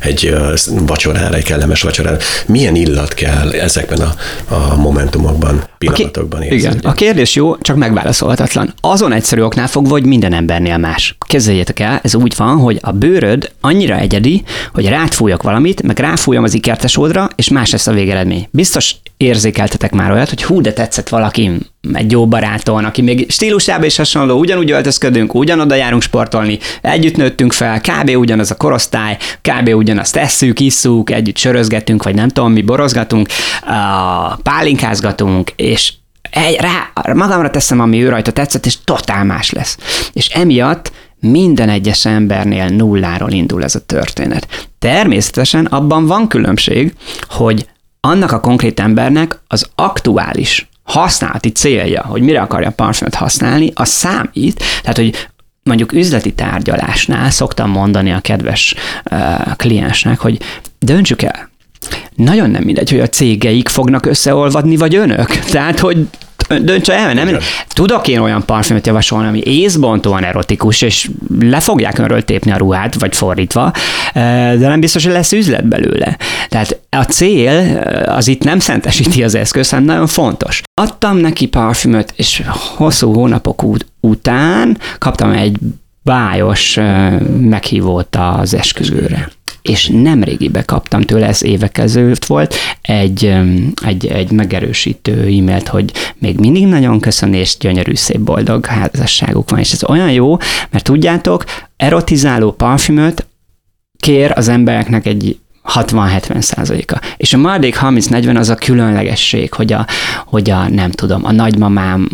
egy vacsorára, egy kellemes vacsorára. Milyen illat kell ezekben a, a momentumokban? Pillanatokban a Igen, a kérdés jó, csak megválaszolhatatlan. Azon egyszerű oknál fogva, hogy minden embernél más. Kezdjétek el, ez úgy van, hogy a bőröd annyira egyedi, hogy rátfújok valamit, meg ráfújom az ikertesódra, és más lesz a végeredmény. Biztos érzékeltetek már olyat, hogy hú, de tetszett valaki, egy jó baráton, aki még stílusában is hasonló, ugyanúgy öltözködünk, ugyanoda járunk sportolni, együtt nőttünk fel, kb. ugyanaz a korosztály, kb. ugyanazt tesszük, isszuk, együtt sörözgetünk, vagy nem tudom, mi borozgatunk, pálinkázgatunk, és egy, rá, magamra teszem, ami ő rajta tetszett, és totál más lesz. És emiatt minden egyes embernél nulláról indul ez a történet. Természetesen abban van különbség, hogy annak a konkrét embernek az aktuális használati célja, hogy mire akarja a parfümöt használni, az számít, tehát hogy mondjuk üzleti tárgyalásnál szoktam mondani a kedves uh, kliensnek, hogy döntsük el, nagyon nem mindegy, hogy a cégeik fognak összeolvadni, vagy önök. Tehát, hogy döntse el, nem? Igen. Tudok én olyan parfümöt javasolni, ami észbontóan erotikus, és le fogják önről tépni a ruhát, vagy fordítva, de nem biztos, hogy lesz üzlet belőle. Tehát a cél az itt nem szentesíti az eszköz, hanem nagyon fontos. Adtam neki parfümöt, és hosszú hónapok után kaptam egy bájos meghívót az esküvőre és nem régibe kaptam tőle, ez évek ezelőtt volt, egy, egy, egy megerősítő e-mailt, hogy még mindig nagyon köszön, és gyönyörű, szép, boldog házasságuk van, és ez olyan jó, mert tudjátok, erotizáló parfümöt kér az embereknek egy 60-70 százaléka. És a maradék 30-40 az a különlegesség, hogy a, hogy a nem tudom, a nagymamám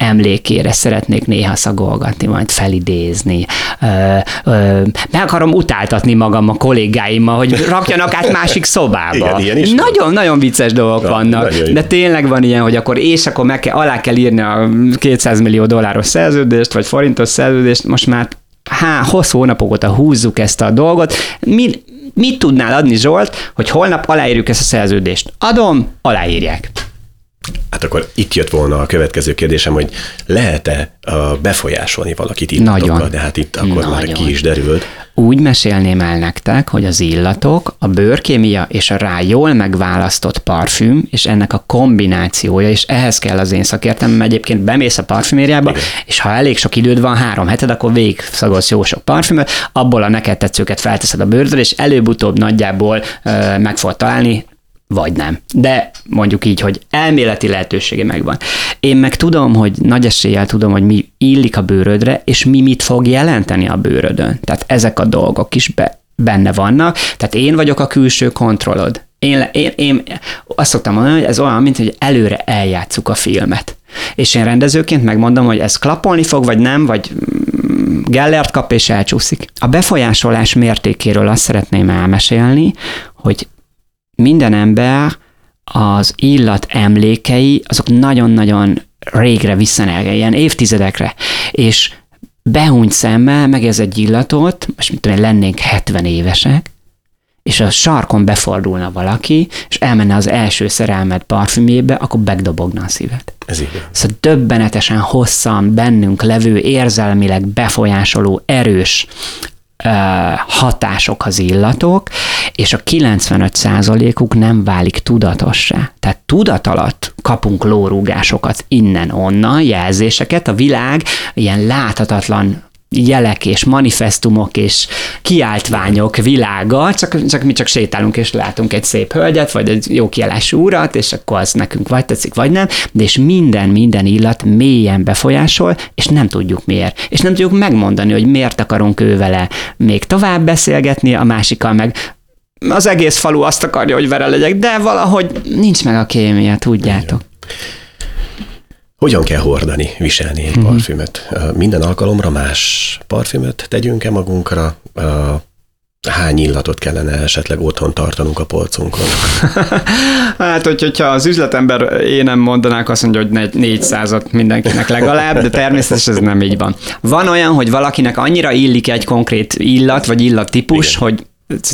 emlékére szeretnék néha szagolgatni, majd felidézni. Ö, ö, meg akarom utáltatni magam a kollégáimmal, hogy rakjanak át másik szobába. Nagyon-nagyon vicces dolgok ja, vannak, de tényleg van ilyen, hogy akkor és akkor meg kell, alá kell írni a 200 millió dolláros szerződést, vagy forintos szerződést, most már há, hosszú hónapok óta húzzuk ezt a dolgot. Mi, mit tudnál adni, Zsolt, hogy holnap aláírjuk ezt a szerződést? Adom, aláírják. Hát akkor itt jött volna a következő kérdésem, hogy lehet-e befolyásolni valakit illatokkal, Nagyon. de hát itt akkor Nagyon. már ki is derült. Úgy mesélném el nektek, hogy az illatok, a bőrkémia és a rá jól megválasztott parfüm, és ennek a kombinációja, és ehhez kell az én szakértelmem, egyébként bemész a parfümériába, Igen. és ha elég sok időd van, három heted, akkor végig szagolsz jó sok parfümöt, abból a neked tetszőket felteszed a bőrdre, és előbb-utóbb nagyjából ö, meg fogod találni vagy nem. De mondjuk így, hogy elméleti lehetősége megvan. Én meg tudom, hogy nagy eséllyel tudom, hogy mi illik a bőrödre, és mi mit fog jelenteni a bőrödön. Tehát ezek a dolgok is be, benne vannak. Tehát én vagyok a külső kontrollod. Én, én, én azt szoktam mondani, hogy ez olyan, mint hogy előre eljátszuk a filmet. És én rendezőként megmondom, hogy ez klapolni fog, vagy nem, vagy mm, Gellert kap és elcsúszik. A befolyásolás mértékéről azt szeretném elmesélni, hogy minden ember az illat emlékei, azok nagyon-nagyon régre visszanerge, ilyen évtizedekre, és behúnyt szemmel megez egy illatot, most mit tudom lennénk 70 évesek, és a sarkon befordulna valaki, és elmenne az első szerelmet parfümjébe, akkor begdobogna a szívet. Ez így. Szóval döbbenetesen hosszan bennünk levő, érzelmileg befolyásoló, erős hatások az illatok, és a 95%-uk nem válik tudatossá. Tehát tudat alatt kapunk lórúgásokat innen-onnan, jelzéseket, a világ ilyen láthatatlan jelek és manifestumok és kiáltványok világa, csak, csak mi csak sétálunk és látunk egy szép hölgyet, vagy egy jó kiállású urat, és akkor az nekünk vagy tetszik, vagy nem, de és minden, minden illat mélyen befolyásol, és nem tudjuk miért. És nem tudjuk megmondani, hogy miért akarunk ő még tovább beszélgetni, a másikkal meg az egész falu azt akarja, hogy vele legyek, de valahogy nincs meg a kémia, tudjátok. Hogyan kell hordani, viselni egy mm-hmm. parfümöt? Minden alkalomra más parfümöt tegyünk-e magunkra? Hány illatot kellene esetleg otthon tartanunk a polcunkon? hát, hogyha az üzletember én nem mondanák, azt mondja, hogy 400-at mindenkinek legalább, de természetesen ez nem így van. Van olyan, hogy valakinek annyira illik egy konkrét illat, vagy illattípus, Igen. hogy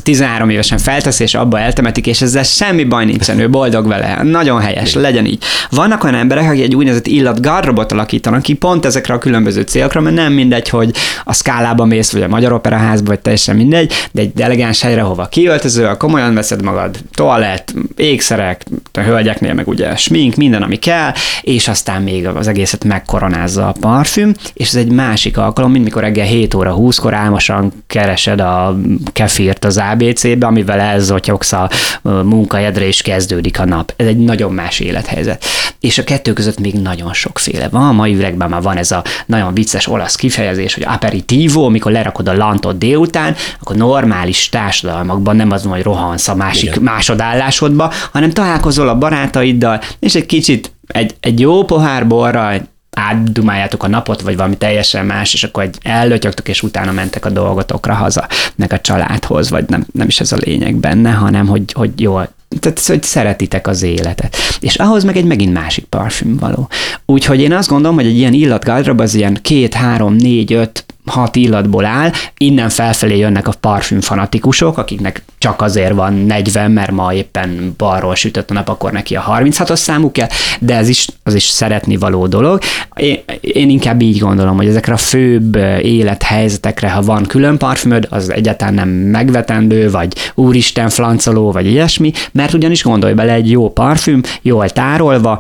13 évesen feltesz, és abba eltemetik, és ezzel semmi baj nincsen, ő boldog vele. Nagyon helyes, legyen így. Vannak olyan emberek, akik egy úgynevezett illat garrobot alakítanak ki pont ezekre a különböző célokra, mert nem mindegy, hogy a szkálába mész, vagy a Magyar Operaházba, vagy teljesen mindegy, de egy elegáns helyre, hova kiöltözöl, komolyan veszed magad, toalett, ékszerek, a hölgyeknél meg ugye smink, minden, ami kell, és aztán még az egészet megkoronázza a parfüm, és ez egy másik alkalom, mint mikor reggel 7 óra 20-kor álmosan keresed a kefírt az ABC-be, amivel elzotyogsz a munkahelyedre, és kezdődik a nap. Ez egy nagyon más élethelyzet. És a kettő között még nagyon sokféle van. A mai üregben már van ez a nagyon vicces olasz kifejezés, hogy aperitivo, amikor lerakod a lantot délután, akkor normális társadalmakban nem az, hogy rohansz a másik Igen. másodállásodba, hanem találkozol a barátaiddal, és egy kicsit egy, egy jó pohár borral, átdumáljátok a napot, vagy valami teljesen más, és akkor egy ellötyögtök, és utána mentek a dolgotokra haza, meg a családhoz, vagy nem, nem is ez a lényeg benne, hanem hogy, hogy jól tehát hogy szeretitek az életet. És ahhoz meg egy megint másik parfüm való. Úgyhogy én azt gondolom, hogy egy ilyen illatgardrob az ilyen két, három, négy, öt hat illatból áll, innen felfelé jönnek a parfüm fanatikusok, akiknek csak azért van 40, mert ma éppen balról sütött a nap, akkor neki a 36-os számú kell, de ez is, az is szeretni való dolog. Én, én inkább így gondolom, hogy ezekre a főbb élethelyzetekre, ha van külön parfümöd, az egyáltalán nem megvetendő, vagy úristen flancoló, vagy ilyesmi, mert ugyanis gondolj bele, egy jó parfüm, jól tárolva,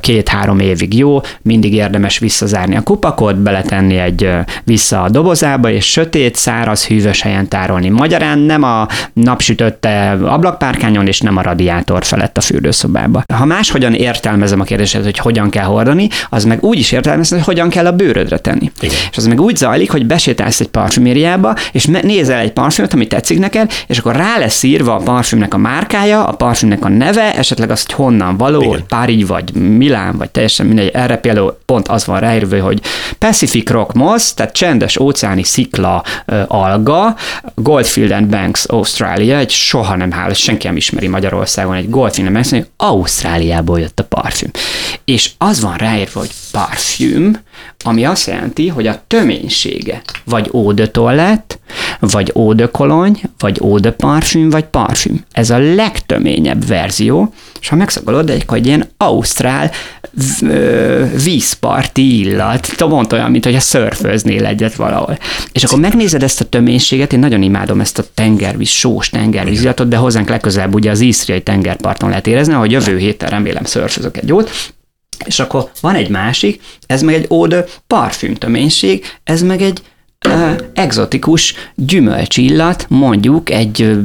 két-három évig jó, mindig érdemes visszazárni a kupakot, beletenni egy vissza a dobozába, és sötét, száraz, hűvös helyen tárolni. Magyarán nem a napsütötte ablakpárkányon, és nem a radiátor felett a fürdőszobába. Ha máshogyan értelmezem a kérdést, hogy hogyan kell hordani, az meg úgy is értelmezem, hogy hogyan kell a bőrödre tenni. Igen. És az meg úgy zajlik, hogy besétálsz egy parfümériába, és nézel egy parfümöt, ami tetszik neked, és akkor rá lesz írva a parfümnek a márkája, a parfümnek a neve, esetleg az, hogy honnan való, Igen. Párizs vagy Milán, vagy teljesen mindegy. Erre például pont az van ráírva, hogy Pacific Rock Moss, tehát csendes csendes óceáni szikla alga, Goldfield Banks Australia, egy soha nem hál, senki nem ismeri Magyarországon, egy Goldfield Banks, hogy Ausztráliából jött a parfüm. És az van ráírva, hogy parfüm, ami azt jelenti, hogy a töménysége vagy toilette, vagy eau de kolony, vagy eau de parfüm, vagy parfüm. Ez a legtöményebb verzió, és ha megszagolod, egy, egy ilyen ausztrál vízparti illat, pont olyan, mint hogy a szörfőznél egyet valahol. És akkor megnézed ezt a töménységet, én nagyon imádom ezt a tengervíz, sós tengervíz illatot, de hozzánk legközelebb ugye az íszriai tengerparton lehet érezni, hogy jövő héten remélem szörfözök egy jót, és akkor van egy másik, ez meg egy óda parfüm töménység, ez meg egy uh, exotikus gyümölcsillat, mondjuk egy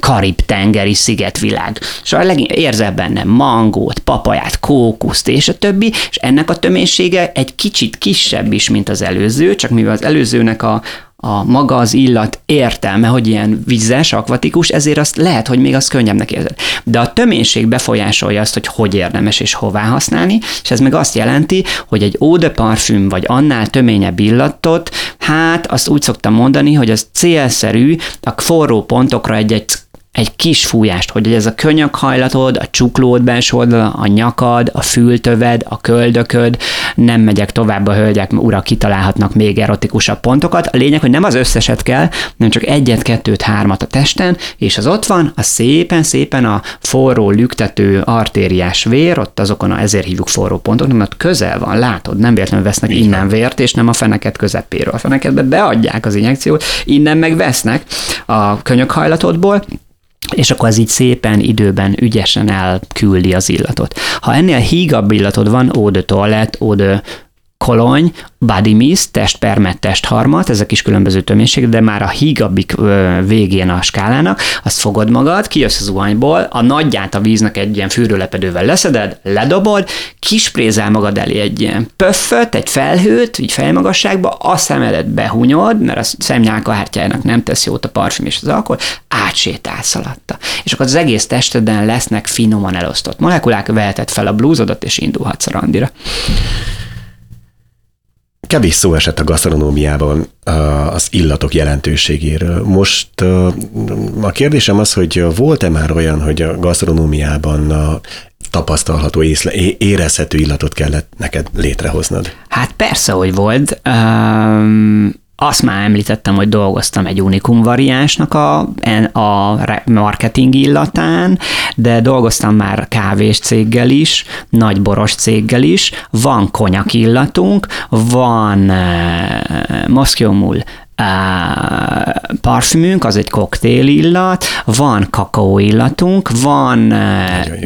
karib-tengeri szigetvilág. És a legin- érzel benne mangót, papaját, kókuszt és a többi, és ennek a töménysége egy kicsit kisebb is, mint az előző, csak mivel az előzőnek a, a maga az illat értelme, hogy ilyen vizes, akvatikus, ezért azt lehet, hogy még az könnyebbnek érzed. De a töménység befolyásolja azt, hogy hogy érdemes és hová használni, és ez meg azt jelenti, hogy egy eau de parfüm vagy annál töményebb illatot, hát azt úgy szoktam mondani, hogy az célszerű a forró pontokra egy-egy egy kis fújást, hogy ez a könyökhajlatod, a csuklód belső oldala, a nyakad, a fültöved, a köldököd, nem megyek tovább a hölgyek, urak kitalálhatnak még erotikusabb pontokat. A lényeg, hogy nem az összeset kell, hanem csak egyet, kettőt, hármat a testen, és az ott van, a szépen-szépen a forró, lüktető artériás vér, ott azokon a, ezért hívjuk forró pontoknak, mert közel van, látod, nem véletlenül vesznek Így innen van. vért, és nem a feneket közepéről. A fenekedbe beadják az injekciót, innen meg vesznek a könyökhajlatodból, és akkor az így szépen időben ügyesen elküldi az illatot. Ha ennél hígabb illatod van, eau de toilette, eau de kolony, body mist, testpermet, testharmat, ezek is különböző töménységek, de már a hígabbik végén a skálának, azt fogod magad, kijössz az zuhanyból, a nagyját a víznek egy ilyen fűrőlepedővel leszeded, ledobod, kisprézel magad elé egy ilyen pöfföt, egy felhőt, így fejmagasságba, a szemedet behunyod, mert a szemnyálkahártyájának nem tesz jót a parfüm és az alkohol, átsétálsz alatta. És akkor az egész testeden lesznek finoman elosztott molekulák, veheted fel a blúzodat, és indulhatsz a randira. Kevés szó esett a gasztronómiában az illatok jelentőségéről. Most a kérdésem az, hogy volt-e már olyan, hogy a gasztronómiában tapasztalható, észle, érezhető illatot kellett neked létrehoznod? Hát persze, hogy volt. Um, azt már említettem, hogy dolgoztam egy unikum variánsnak a, a marketing illatán, de dolgoztam már kávés céggel is, nagy boros céggel is, van konyak illatunk, van uh, Moszkjómul parfümünk, az egy koktél illat, van kakaó illatunk, van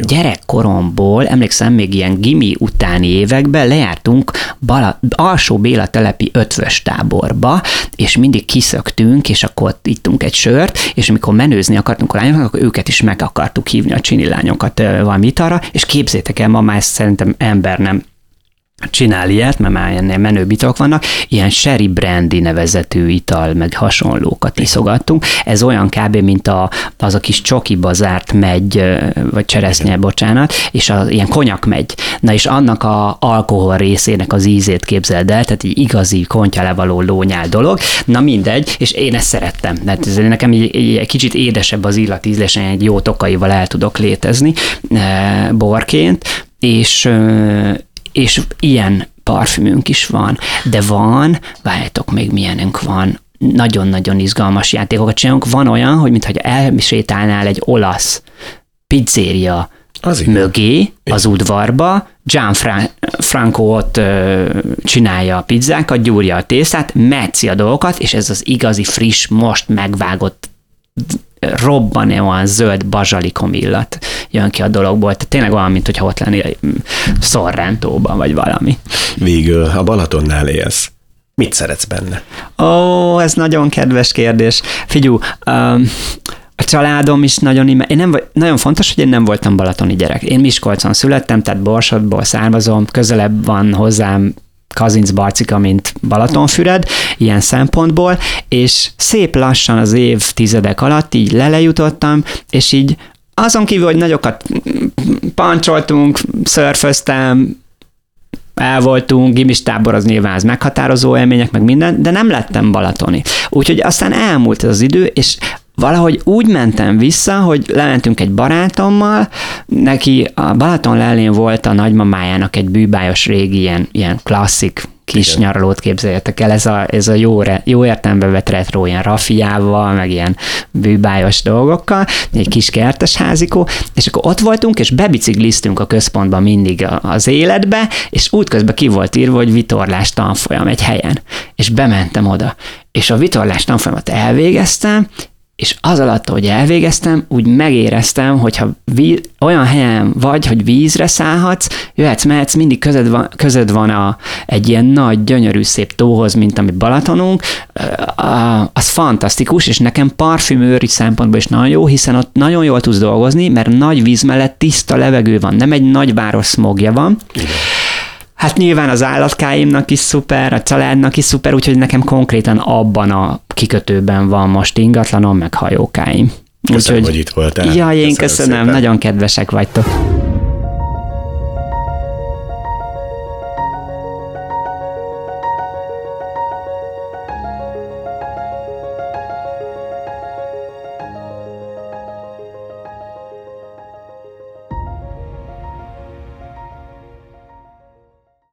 gyerekkoromból, emlékszem, még ilyen gimi utáni években lejártunk Bala, alsó Béla telepi ötvös táborba, és mindig kiszöktünk, és akkor ott ittunk egy sört, és amikor menőzni akartunk a lányoknak, akkor őket is meg akartuk hívni a csini lányokat valami arra, és képzétek el, ma már ezt szerintem ember nem csinál ilyet, mert már ennél menő bitok vannak, ilyen sherry brandy nevezetű ital, meg hasonlókat iszogattunk. Ez olyan kb. mint a, az a kis csokiba zárt megy, vagy cseresznye, bocsánat, és a, ilyen konyak megy. Na és annak a alkohol részének az ízét képzeld el, tehát egy igazi kontyalevaló lónyál dolog. Na mindegy, és én ezt szerettem. Tehát ez nekem egy, egy kicsit édesebb az illatízlés, egy jó tokaival el tudok létezni borként, és és ilyen parfümünk is van, de van, várjátok még milyenünk van, nagyon-nagyon izgalmas játékokat csinálunk. Van olyan, hogy mintha elsétálnál egy olasz pizzéria az mögé, az udvarba, Gianfranco ott ö, csinálja a pizzákat, gyúrja a tésztát, metszi a dolgokat, és ez az igazi, friss, most megvágott robbanóan zöld bazsalikom illat jön ki a dologból. Tehát tényleg olyan, mint hogyha ott lennél Sorrentóban, vagy valami. Végül a Balatonnál élsz. Mit szeretsz benne? Ó, ez nagyon kedves kérdés. Figyú, um, a családom is nagyon ime. Én nem, nagyon fontos, hogy én nem voltam balatoni gyerek. Én Miskolcon születtem, tehát Borsodból származom, közelebb van hozzám Kazinc Barcika, mint Balatonfüred, ilyen szempontból, és szép lassan az évtizedek alatt így lelejutottam, és így azon kívül, hogy nagyokat pancsoltunk, szörföztem, el voltunk, gimis tábor az nyilván az meghatározó élmények, meg minden, de nem lettem balatoni. Úgyhogy aztán elmúlt ez az idő, és valahogy úgy mentem vissza, hogy lementünk egy barátommal, neki a Balaton lelén volt a nagymamájának egy bűbájos régi ilyen, ilyen klasszik kis Igen. nyaralót képzeljetek el, ez a, ez a jó, re, jó értelembe vett retro, ilyen rafiával, meg ilyen bűbájos dolgokkal, egy kis kertes házikó, és akkor ott voltunk, és bebicikliztünk a központban mindig az életbe, és útközben ki volt írva, hogy vitorlás tanfolyam egy helyen, és bementem oda, és a vitorlás tanfolyamat elvégeztem, és az alatt, hogy elvégeztem, úgy megéreztem, hogyha víz, olyan helyen vagy, hogy vízre szállhatsz, jöhetsz, mehetsz, mindig közed van, közed van a, egy ilyen nagy, gyönyörű, szép tóhoz, mint ami Balatonunk, az fantasztikus, és nekem parfümőri szempontból is nagyon jó, hiszen ott nagyon jól tudsz dolgozni, mert nagy víz mellett tiszta levegő van, nem egy nagy város smogja van. Igen Hát nyilván az állatkáimnak is szuper, a családnak is szuper, úgyhogy nekem konkrétan abban a kikötőben van most ingatlanom, meg hajókáim. Köszönöm, úgyhogy, hogy itt voltál. Ja, én köszönöm, köszönöm nagyon kedvesek vagytok.